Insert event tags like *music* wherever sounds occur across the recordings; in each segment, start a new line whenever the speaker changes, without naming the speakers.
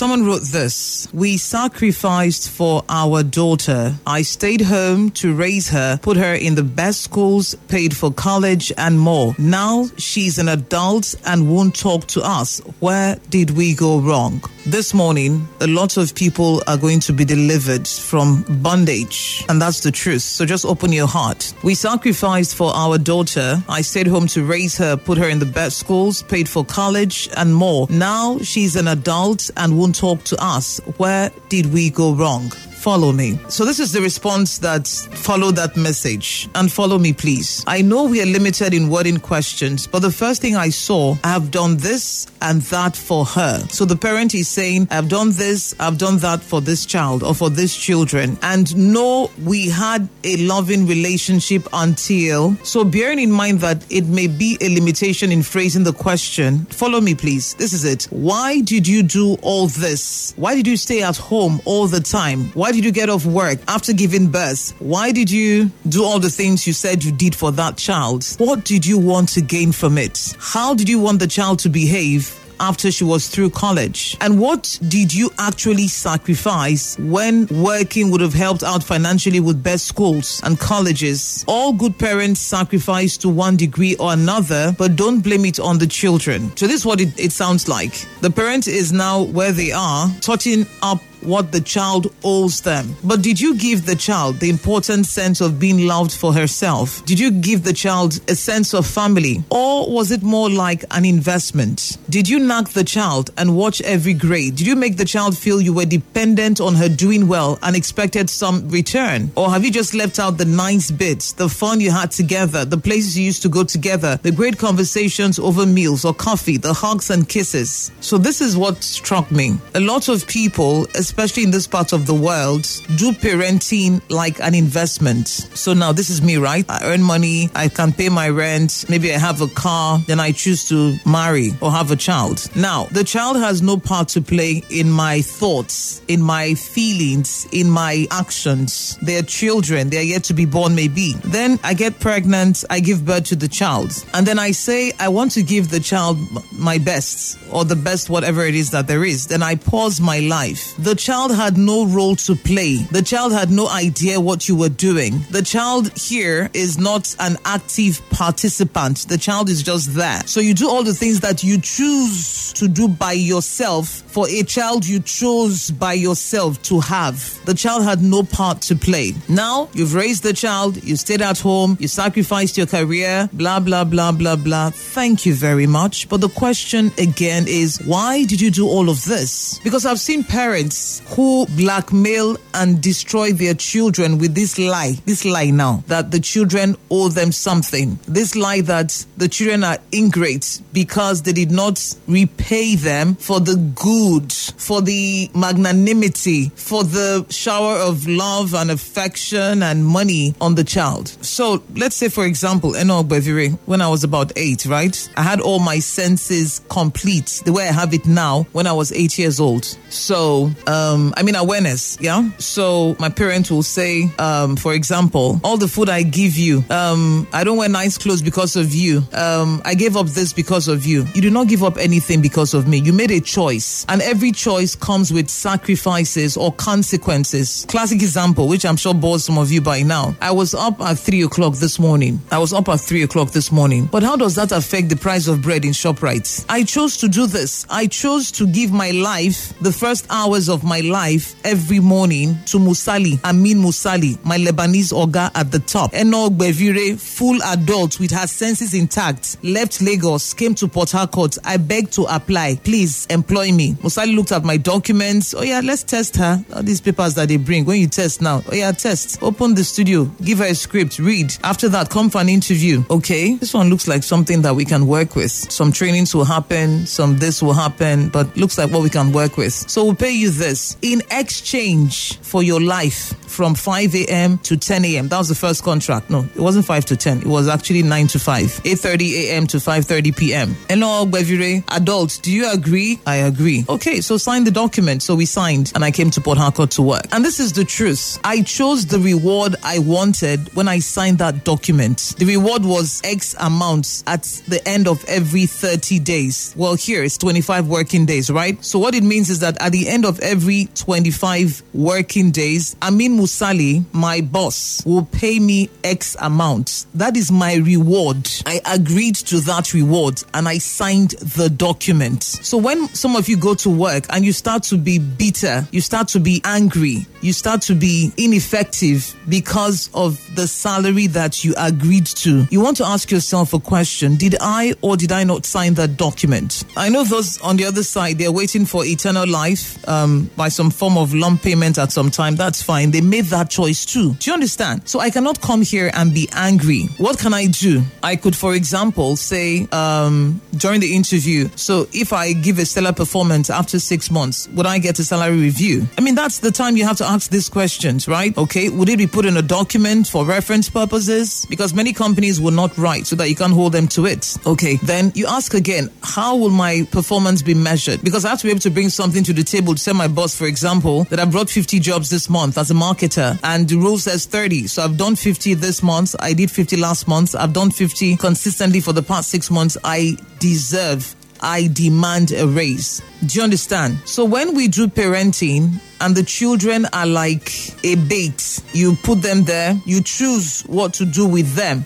Someone wrote this. We sacrificed for our daughter. I stayed home to raise her, put her in the best schools, paid for college and more. Now she's an adult and won't talk to us. Where did we go wrong? This morning, a lot of people are going to be delivered from bondage, and that's the truth. So just open your heart. We sacrificed for our daughter. I stayed home to raise her, put her in the best schools, paid for college and more. Now she's an adult and won't talk to us. Where did we go wrong? Follow me. So this is the response that followed that message. And follow me, please. I know we are limited in wording questions, but the first thing I saw, I have done this and that for her. So the parent is saying, I've done this, I've done that for this child or for these children. And no, we had a loving relationship until. So bearing in mind that it may be a limitation in phrasing the question, follow me, please. This is it. Why did you do all this? Why did you stay at home all the time? Why why did you get off work after giving birth? Why did you do all the things you said you did for that child? What did you want to gain from it? How did you want the child to behave after she was through college? And what did you actually sacrifice when working would have helped out financially with best schools and colleges? All good parents sacrifice to one degree or another, but don't blame it on the children. So, this is what it, it sounds like. The parent is now where they are, totting up what the child owes them. But did you give the child the important sense of being loved for herself? Did you give the child a sense of family? Or was it more like an investment? Did you nag the child and watch every grade? Did you make the child feel you were dependent on her doing well and expected some return? Or have you just left out the nice bits, the fun you had together, the places you used to go together, the great conversations over meals or coffee, the hugs and kisses? So this is what struck me. A lot of people, especially in this part of the world, do parenting like an investment. So now this is me, right? I earn money, I can pay my rent, maybe I have a car, then I choose to marry or have a child. Now, the child has no part to play in my thoughts, in my feelings, in my actions. They're children, they're yet to be born, maybe. Then I get pregnant, I give birth to the child, and then I say, I want to give the child my best or the best, whatever it is that there is. Then I pause my life. The child had no role to play. The child had no idea what you were doing. The child here is not an active participant. The child is just there. So you do all the things that you choose to do by yourself for a child you chose by yourself to have. The child had no part to play. Now you've raised the child, you stayed at home, you sacrificed your career, blah, blah, blah, blah, blah. Thank you very much. But the question again is why did you do all of this? Because I've seen parents who blackmail and destroy their children with this lie, this lie now, that the children owe them something. This lie that the children are ingrates because they did not repay them for the good, for the magnanimity, for the shower of love and affection and money on the child. So let's say, for example, Eno Bevire, when I was about eight, right? I had all my senses complete the way I have it now when I was eight years old. So, uh, um, I mean, awareness, yeah? So my parents will say, um, for example, all the food I give you, um, I don't wear nice clothes because of you. Um, I gave up this because of you. You do not give up anything because of me. You made a choice, and every choice comes with sacrifices or consequences. Classic example, which I'm sure bores some of you by now. I was up at three o'clock this morning. I was up at three o'clock this morning. But how does that affect the price of bread in ShopRite? I chose to do this. I chose to give my life, the first hours of my life, every morning to Moussalli, Amin Moussalli, my Lebanese Oga at the top. Eno Bevire, full adult with her senses intact, left Lagos, came to Port Harcourt. I begged to apply. Please employ me. Moussalli looked at my documents. Oh yeah, let's test her. All these papers that they bring. When you test now, oh yeah, test. Open the studio, give her a script, read. After that, come for an interview. Okay, this one looks like something that we can work with. Some trainings will happen, some this will happen, but looks like what we can work with. So we'll pay you this. In exchange for your life from 5 a.m. to 10 a.m. That was the first contract. No, it wasn't 5 to 10. It was actually 9 to 5. 8.30 a.m. to 5.30 p.m. Hello, Gbevire. Adults, do you agree? I agree. Okay, so sign the document. So we signed and I came to Port Harcourt to work. And this is the truth. I chose the reward I wanted when I signed that document. The reward was X amount at the end of every 30 days. Well, here it's 25 working days, right? So what it means is that at the end of every 25 working days, Amin Moussalli, my boss, will pay me X amount. That is my reward. I agreed to that reward and I signed the document. So when some of you go to work and you start to be bitter, you start to be angry, you start to be ineffective because of the salary that you agreed to, you want to ask yourself a question Did I or did I not sign that document? I know those on the other side, they're waiting for eternal life um, by some form of lump payment at some time. That's fine. They made that choice too. Do you understand? So I cannot come here and be angry. What can I do? I could, for example, say um, during the interview, so if I give a stellar performance after six months, would I get a salary review? I mean, that's the time you have to ask these questions, right? Okay, would it be put in a document for reference purposes? Because many companies will not write so that you can't hold them to it. Okay, then you ask again, how will my performance be measured? Because I have to be able to bring something to the table to tell my boss, for example, that I brought 50 jobs this month as a marketer and the rule says 30. So I've done 50 this month. I did 50 last month. I've done 50 consistently for the past six months. I deserve I demand a raise. Do you understand? So when we do parenting and the children are like a bait, you put them there, you choose what to do with them.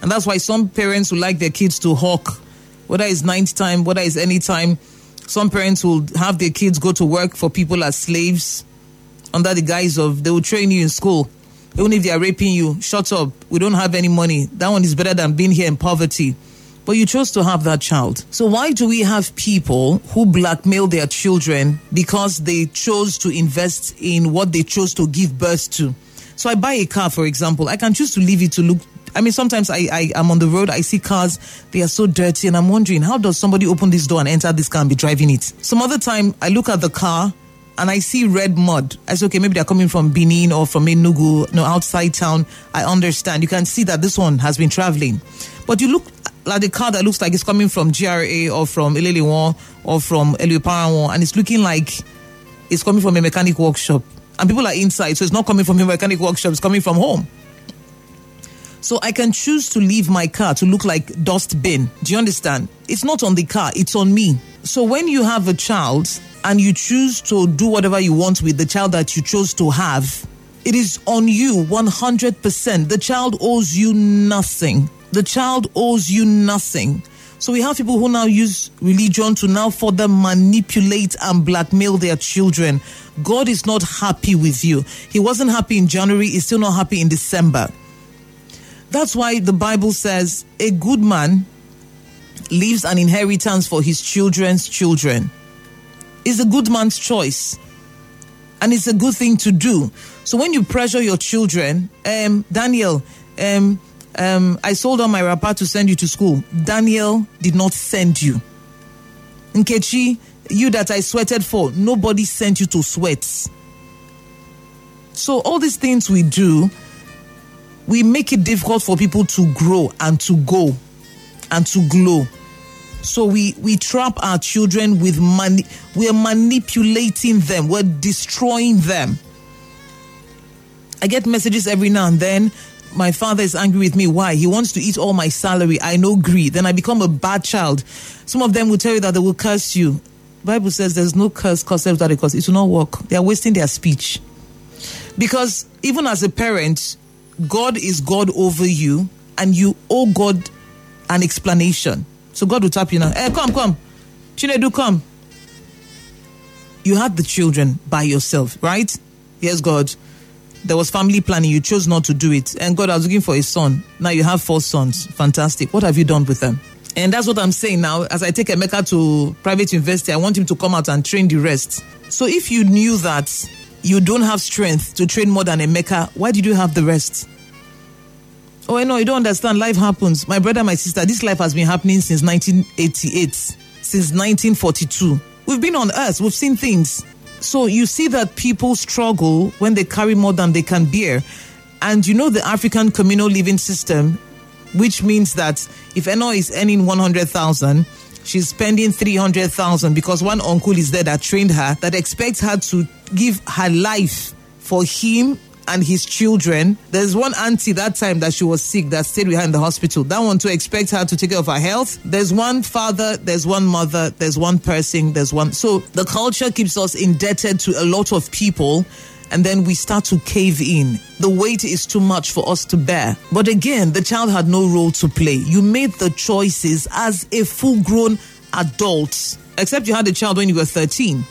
And that's why some parents will like their kids to hawk, whether it's night time, whether it's any time. Some parents will have their kids go to work for people as slaves under the guise of they will train you in school. Even if they are raping you, shut up. We don't have any money. That one is better than being here in poverty but you chose to have that child. So why do we have people who blackmail their children because they chose to invest in what they chose to give birth to? So I buy a car, for example, I can choose to leave it to look. I mean, sometimes I, I am on the road, I see cars, they are so dirty, and I'm wondering how does somebody open this door and enter this car and be driving it? Some other time, I look at the car and I see red mud. I say, okay, maybe they're coming from Benin or from Enugu, no, outside town. I understand. You can see that this one has been traveling. But you look like the car that looks like it's coming from GRA or from Elelenwo or from Eliparanwo, and it's looking like it's coming from a mechanic workshop. And people are inside, so it's not coming from a mechanic workshop, it's coming from home. So I can choose to leave my car to look like dust bin. Do you understand? It's not on the car, it's on me. So when you have a child and you choose to do whatever you want with the child that you chose to have, it is on you 100%. The child owes you nothing. The child owes you nothing. So we have people who now use religion to now further manipulate and blackmail their children. God is not happy with you. He wasn't happy in January, he's still not happy in December. That's why the Bible says a good man leaves an inheritance for his children's children. It's a good man's choice. And it's a good thing to do. So when you pressure your children, um, Daniel, um, um, I sold on my wrapper to send you to school. Daniel did not send you. Nkechi, you that I sweated for, nobody sent you to sweat. So all these things we do, we make it difficult for people to grow and to go and to glow. So we we trap our children with money. We're manipulating them. We're destroying them. I get messages every now and then. My father is angry with me. Why? He wants to eat all my salary. I know greed. Then I become a bad child. Some of them will tell you that they will curse you. Bible says there's no curse concept that because it will not work. They are wasting their speech. Because even as a parent, God is God over you, and you owe God an explanation. So God will tap you now. Hey, come, come. Chinedu, come. You had the children by yourself, right? Yes, God. There was family planning. You chose not to do it. And God, I was looking for a son. Now you have four sons. Fantastic. What have you done with them? And that's what I'm saying now. As I take Emeka to private university, I want him to come out and train the rest. So if you knew that you don't have strength to train more than Emeka, why did you have the rest? Oh, I know, you don't understand. Life happens. My brother, my sister, this life has been happening since 1988, since 1942. We've been on earth, we've seen things. So you see that people struggle when they carry more than they can bear. And you know the African communal living system, which means that if Eno is earning 100,000, she's spending 300,000 because one uncle is there that trained her that expects her to give her life for him and his children. There's one auntie that time that she was sick that stayed with her in the hospital. That one to expect her to take care of her health. There's one father, there's one mother, there's one person, there's one. So the culture keeps us indebted to a lot of people and then we start to cave in. The weight is too much for us to bear. But again, the child had no role to play. You made the choices as a full grown adult, except you had a child when you were 13.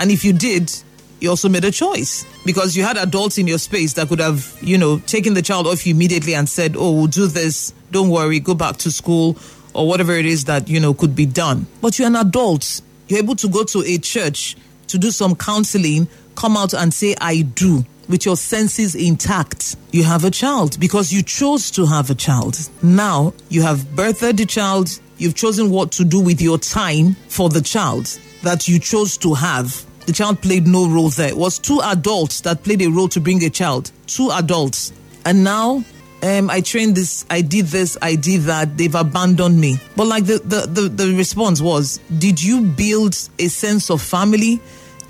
And if you did, you also made a choice because you had adults in your space that could have, you know, taken the child off you immediately and said, Oh, we'll do this. Don't worry, go back to school or whatever it is that, you know, could be done. But you're an adult. You're able to go to a church to do some counseling come out and say, I do, with your senses intact, you have a child because you chose to have a child. Now you have birthed the child, you've chosen what to do with your time for the child that you chose to have. The child played no role there. It was two adults that played a role to bring a child. Two adults. And now um, I trained this, I did this, I did that, they've abandoned me. But like the, the, the, the response was, did you build a sense of family?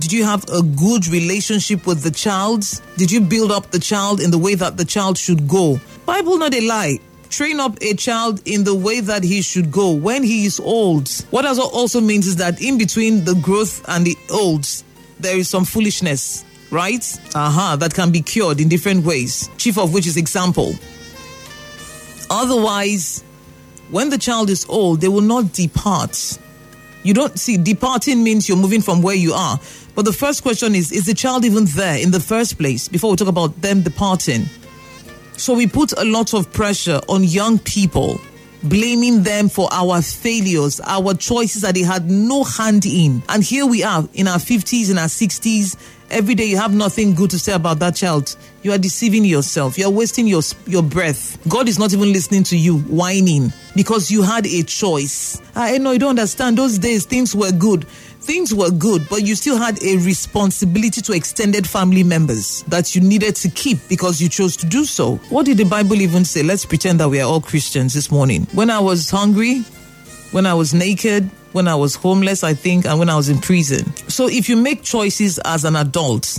Did you have a good relationship with the child? Did you build up the child in the way that the child should go? Bible not a lie. Train up a child in the way that he should go when he is old. What that also means is that in between the growth and the old, there is some foolishness, right? Aha, uh-huh, that can be cured in different ways. Chief of which is example. Otherwise, when the child is old, they will not depart. You don't see, departing means you're moving from where you are. But the first question is Is the child even there in the first place before we talk about them departing? So we put a lot of pressure on young people, blaming them for our failures, our choices that they had no hand in. And here we are in our 50s, in our 60s, every day you have nothing good to say about that child, you are deceiving yourself. You are wasting your your breath. God is not even listening to you whining because you had a choice. I know you don't understand. Those days things were good. Things were good, but you still had a responsibility to extended family members that you needed to keep because you chose to do so. What did the Bible even say? Let's pretend that we are all Christians this morning. When I was hungry, when I was naked, when I was homeless, I think, and when I was in prison. So if you make choices as an adult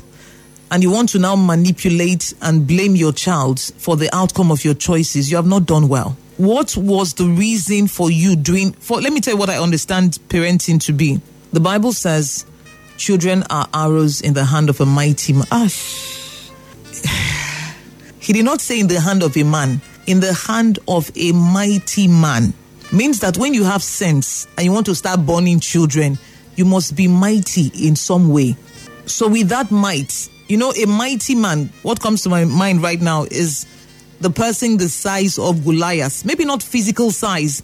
and you want to now manipulate and blame your child for the outcome of your choices, you have not done well. What was the reason for you doing for let me tell you what I understand parenting to be. The Bible says children are arrows in the hand of a mighty man. *sighs* He did not say in the hand of a man, in the hand of a mighty man means that when you have sense and you want to start burning children, you must be mighty in some way. So, with that might, you know, a mighty man, what comes to my mind right now is the person the size of Goliath. Maybe not physical size,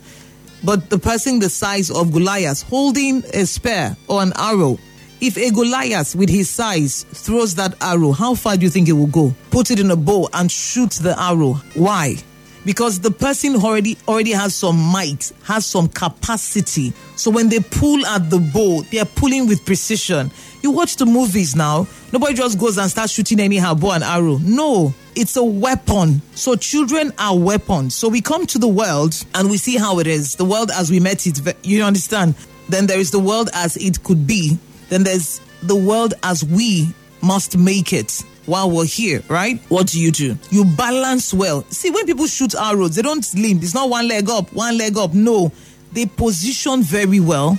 but the person the size of Goliath holding a spear or an arrow. If a Goliath with his size throws that arrow, how far do you think it will go? Put it in a bow and shoot the arrow. Why? Because the person already already has some might, has some capacity. So when they pull at the bow, they are pulling with precision. You watch the movies now, nobody just goes and starts shooting anyhow, bow and arrow. No, it's a weapon. So children are weapons. So we come to the world and we see how it is. The world as we met it, you understand? Then there is the world as it could be. Then there's the world as we must make it while we're here, right? What do you do? You balance well. See, when people shoot arrows, they don't limp. It's not one leg up, one leg up. No, they position very well.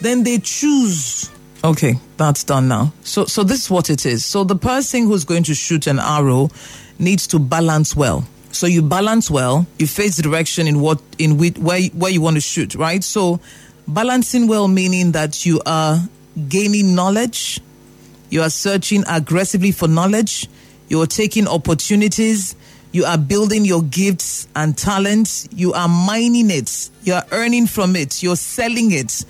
Then they choose. Okay, that's done now. So, so this is what it is. So the person who's going to shoot an arrow needs to balance well. So you balance well. You face the direction in what in which, where where you want to shoot, right? So balancing well meaning that you are gaining knowledge you are searching aggressively for knowledge. You are taking opportunities. You are building your gifts and talents. You are mining it. You are earning from it. You're selling it.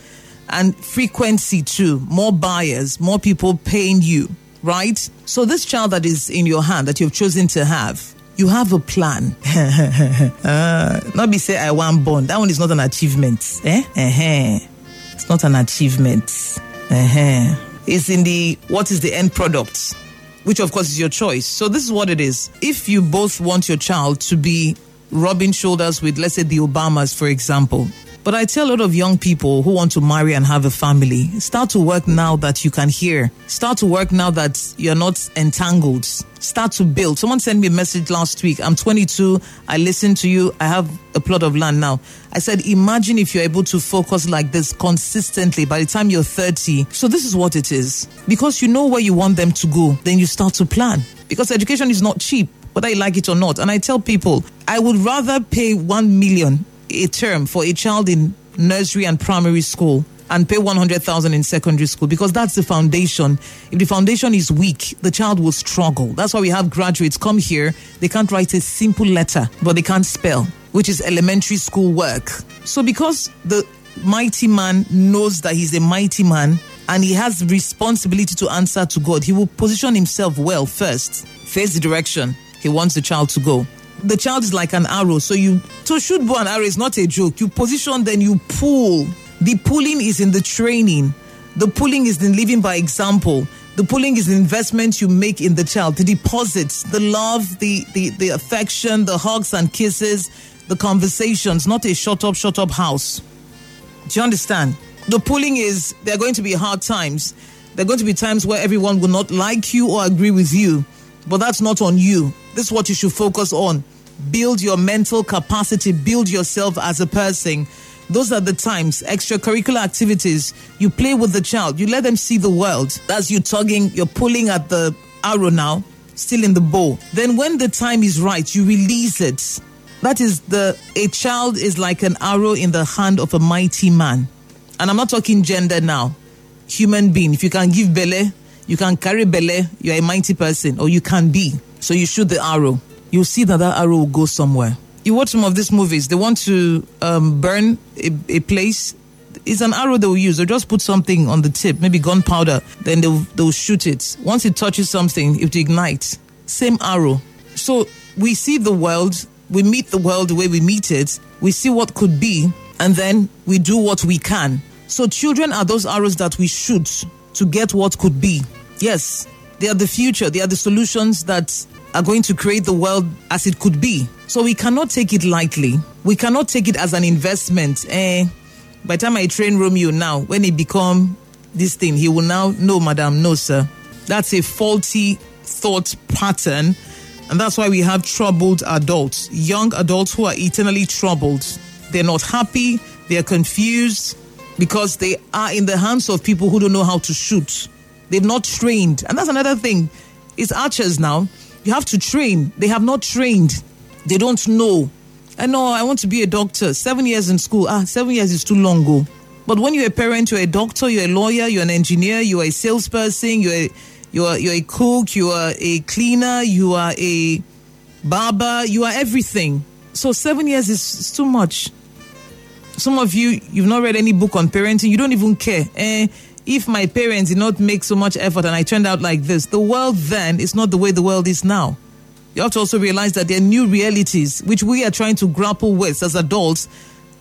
And frequency too. More buyers, more people paying you, right? So, this child that is in your hand that you've chosen to have, you have a plan. *laughs* uh, not be say I want born. That one is not an achievement. Eh? Uh-huh. It's not an achievement. Uh-huh. It's in the what is the end product, which of course is your choice. So this is what it is. If you both want your child to be rubbing shoulders with, let's say, the Obamas, for example. But I tell a lot of young people who want to marry and have a family, start to work now that you can hear. Start to work now that you're not entangled. Start to build. Someone sent me a message last week. I'm 22. I listen to you. I have a plot of land now. I said, imagine if you're able to focus like this consistently by the time you're 30. So this is what it is. Because you know where you want them to go, then you start to plan. Because education is not cheap whether you like it or not. And I tell people, I would rather pay one million a term for a child in nursery and primary school and pay 100,000 in secondary school because that's the foundation. If the foundation is weak, the child will struggle. That's why we have graduates come here, they can't write a simple letter, but they can't spell, which is elementary school work. So because the mighty man knows that he's a mighty man and he has responsibility to answer to God, he will position himself well first, face the direction he wants the child to go. The child is like an arrow, so you to shoot bow and arrow is not a joke. You position, then you pull. The pulling is in the training. The pulling is in living by example. The pulling is the investment you make in the child, the deposits, the love, the, the, the affection, the hugs and kisses, the conversations, not a shut up, shut up house. Do you understand? The pulling is there are going to be hard times. There are going to be times where everyone will not like you or agree with you, but that's not on you. This is what you should focus on. Build your mental capacity, build yourself as a person. Those are the times, extracurricular activities. You play with the child, you let them see the world. That's you tugging, you're pulling at the arrow now, still in the bow. Then when the time is right, you release it. That is the a child is like an arrow in the hand of a mighty man. And I'm not talking gender now. Human being. If you can give belly, you can carry belly, you're a mighty person, or you can be. So you shoot the arrow. You'll see that that arrow will go somewhere. You watch some of these movies, they want to um, burn a, a place. It's an arrow they will use. They'll just put something on the tip, maybe gunpowder, then they'll, they'll shoot it. Once it touches something, it ignites. Same arrow. So we see the world, we meet the world the way we meet it, we see what could be, and then we do what we can. So children are those arrows that we shoot to get what could be. Yes, they are the future, they are the solutions that are going to create the world as it could be. So we cannot take it lightly. We cannot take it as an investment. Eh, by the time I train Romeo now, when he become this thing, he will now know, madam, no, sir. That's a faulty thought pattern. And that's why we have troubled adults, young adults who are eternally troubled. They're not happy, they're confused because they are in the hands of people who don't know how to shoot. They've not trained. And that's another thing. It's archers now. You have to train. They have not trained. They don't know. I know I want to be a doctor. Seven years in school. Ah, seven years is too long ago. But when you're a parent, you're a doctor, you're a lawyer, you're an engineer, you're a salesperson, you're a, you're, you're a cook, you are a cleaner, you are a barber, you are everything. So seven years is, is too much. Some of you, you've not read any book on parenting, you don't even care. Eh, if my parents did not make so much effort and I turned out like this, the world then is not the way the world is now. You have to also realize that there are new realities which we are trying to grapple with as adults.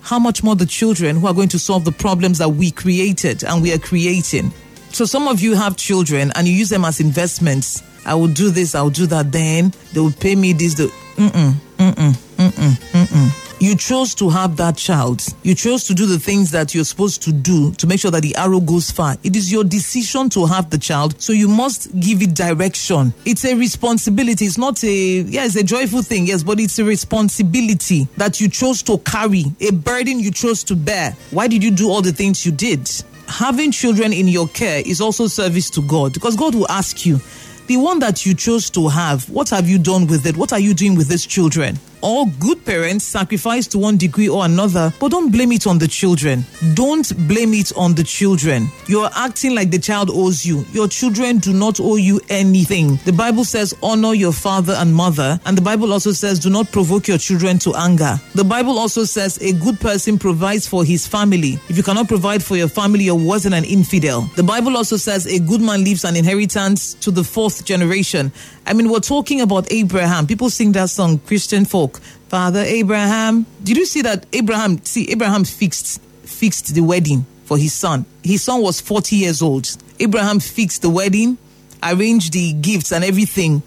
How much more the children who are going to solve the problems that we created and we are creating? So, some of you have children and you use them as investments. I will do this, I will do that, then they will pay me this. The, mm-mm, mm-mm, mm-mm, mm-mm. You chose to have that child. You chose to do the things that you're supposed to do to make sure that the arrow goes far. It is your decision to have the child, so you must give it direction. It's a responsibility. It's not a, yeah, it's a joyful thing, yes, but it's a responsibility that you chose to carry, a burden you chose to bear. Why did you do all the things you did? Having children in your care is also service to God because God will ask you, the one that you chose to have, what have you done with it? What are you doing with these children? All good parents sacrifice to one degree or another, but don't blame it on the children. Don't blame it on the children. You're acting like the child owes you. Your children do not owe you anything. The Bible says, honor your father and mother, and the Bible also says, do not provoke your children to anger. The Bible also says, a good person provides for his family. If you cannot provide for your family, you're worse than an infidel. The Bible also says, a good man leaves an inheritance to the fourth generation. I mean, we're talking about Abraham. People sing that song, Christian folk. Father Abraham. Did you see that Abraham, see, Abraham fixed, fixed the wedding for his son. His son was 40 years old. Abraham fixed the wedding, arranged the gifts and everything,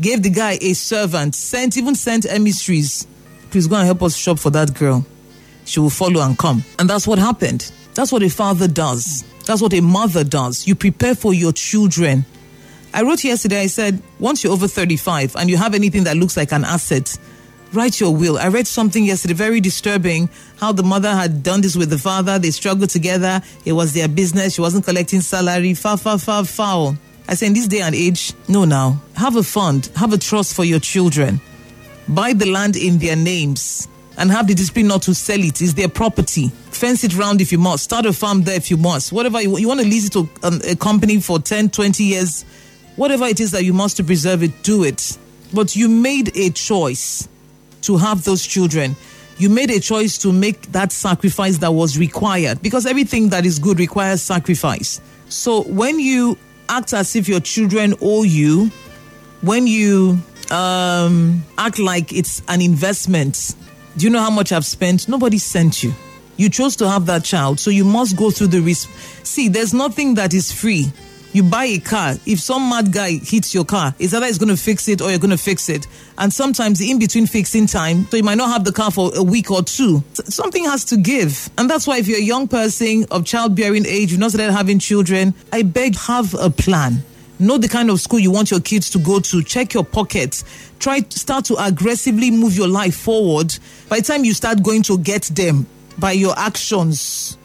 gave the guy a servant, sent even sent emissaries. Please go and help us shop for that girl. She will follow and come. And that's what happened. That's what a father does. That's what a mother does. You prepare for your children. I wrote yesterday, I said, once you're over 35 and you have anything that looks like an asset, write your will. I read something yesterday, very disturbing, how the mother had done this with the father. They struggled together. It was their business. She wasn't collecting salary. Far, far, far, foul. I say, in this day and age, no, now. Have a fund, have a trust for your children. Buy the land in their names and have the discipline not to sell it. It's their property. Fence it round if you must. Start a farm there if you must. Whatever you, you want to lease it to um, a company for 10, 20 years, whatever it is that you must to preserve it, do it. But you made a choice to have those children. You made a choice to make that sacrifice that was required because everything that is good requires sacrifice. So when you act as if your children owe you, when you um, act like it's an investment, do you know how much I've spent? Nobody sent you. You chose to have that child, so you must go through the risk. See, there's nothing that is free. You buy a car. If some mad guy hits your car, it's either he's going to fix it or you're going to fix it. And sometimes in between fixing time, so you might not have the car for a week or two. Something has to give. And that's why if you're a young person of childbearing age, you've not started having children, I beg, have a plan. Know the kind of school you want your kids to go to. Check your pockets. Try to start to aggressively move your life forward. By the time you start going to get them by your actions,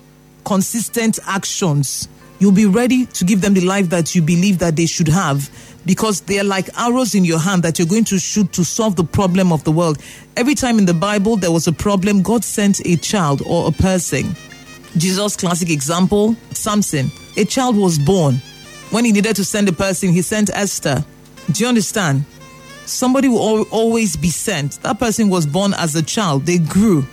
consistent actions, you'll be ready to give them the life that you believe that they should have because they are like arrows in your hand that you're going to shoot to solve the problem of the world. Every time in the Bible there was a problem, God sent a child or a person. Jesus' classic example Samson. A child was born. When he needed to send a person, he sent Esther. Do you understand? Somebody will always be sent. That person was born as a child, they grew.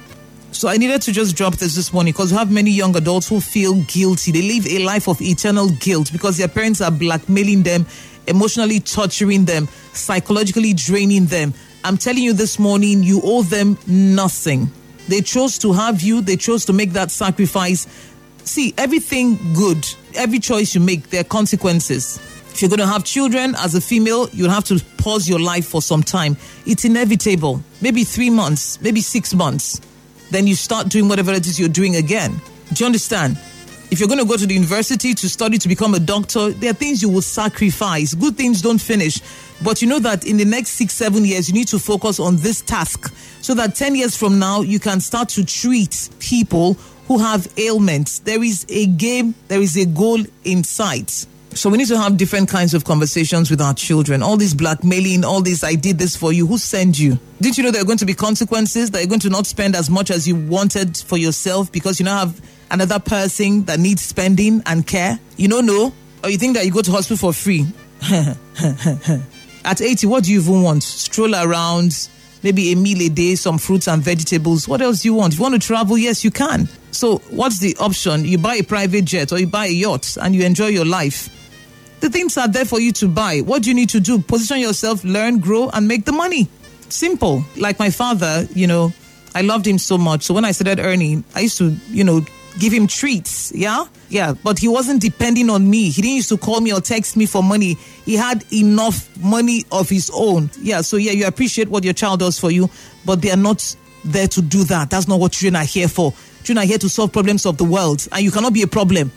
So I needed to just drop this this morning because we have many young adults who feel guilty. They live a life of eternal guilt because their parents are blackmailing them, emotionally torturing them, psychologically draining them. I'm telling you this morning, you owe them nothing. They chose to have you, they chose to make that sacrifice. See, everything good, every choice you make, there are consequences. If you're going to have children as a female, you'll have to pause your life for some time. It's inevitable. Maybe three months, maybe six months. Then you start doing whatever it is you're doing again. Do you understand? If you're going to go to the university to study to become a doctor, there are things you will sacrifice. Good things don't finish. But you know that in the next six, seven years, you need to focus on this task so that 10 years from now, you can start to treat people who have ailments. There is a game, there is a goal in sight. So we need to have different kinds of conversations with our children. All this blackmailing, all this, I did this for you. Who sent you? Didn't you know there are going to be consequences? That you're going to not spend as much as you wanted for yourself because you now have another person that needs spending and care? You don't know? Or you think that you go to hospital for free? *laughs* At 80, what do you even want? Stroll around, maybe a meal a day, some fruits and vegetables. What else do you want? If you want to travel, yes, you can. So, what's the option? You buy a private jet or you buy a yacht and you enjoy your life. The things are there for you to buy. What do you need to do? Position yourself, learn, grow, and make the money. Simple. Like my father, you know, I loved him so much. So when I started earning, I used to, you know, give him treats. Yeah. Yeah. But he wasn't depending on me. He didn't used to call me or text me for money. He had enough money of his own. Yeah. So yeah, you appreciate what your child does for you, but they are not there to do that. That's not what children are here for. Children are here to solve problems of the world, and you cannot be a problem.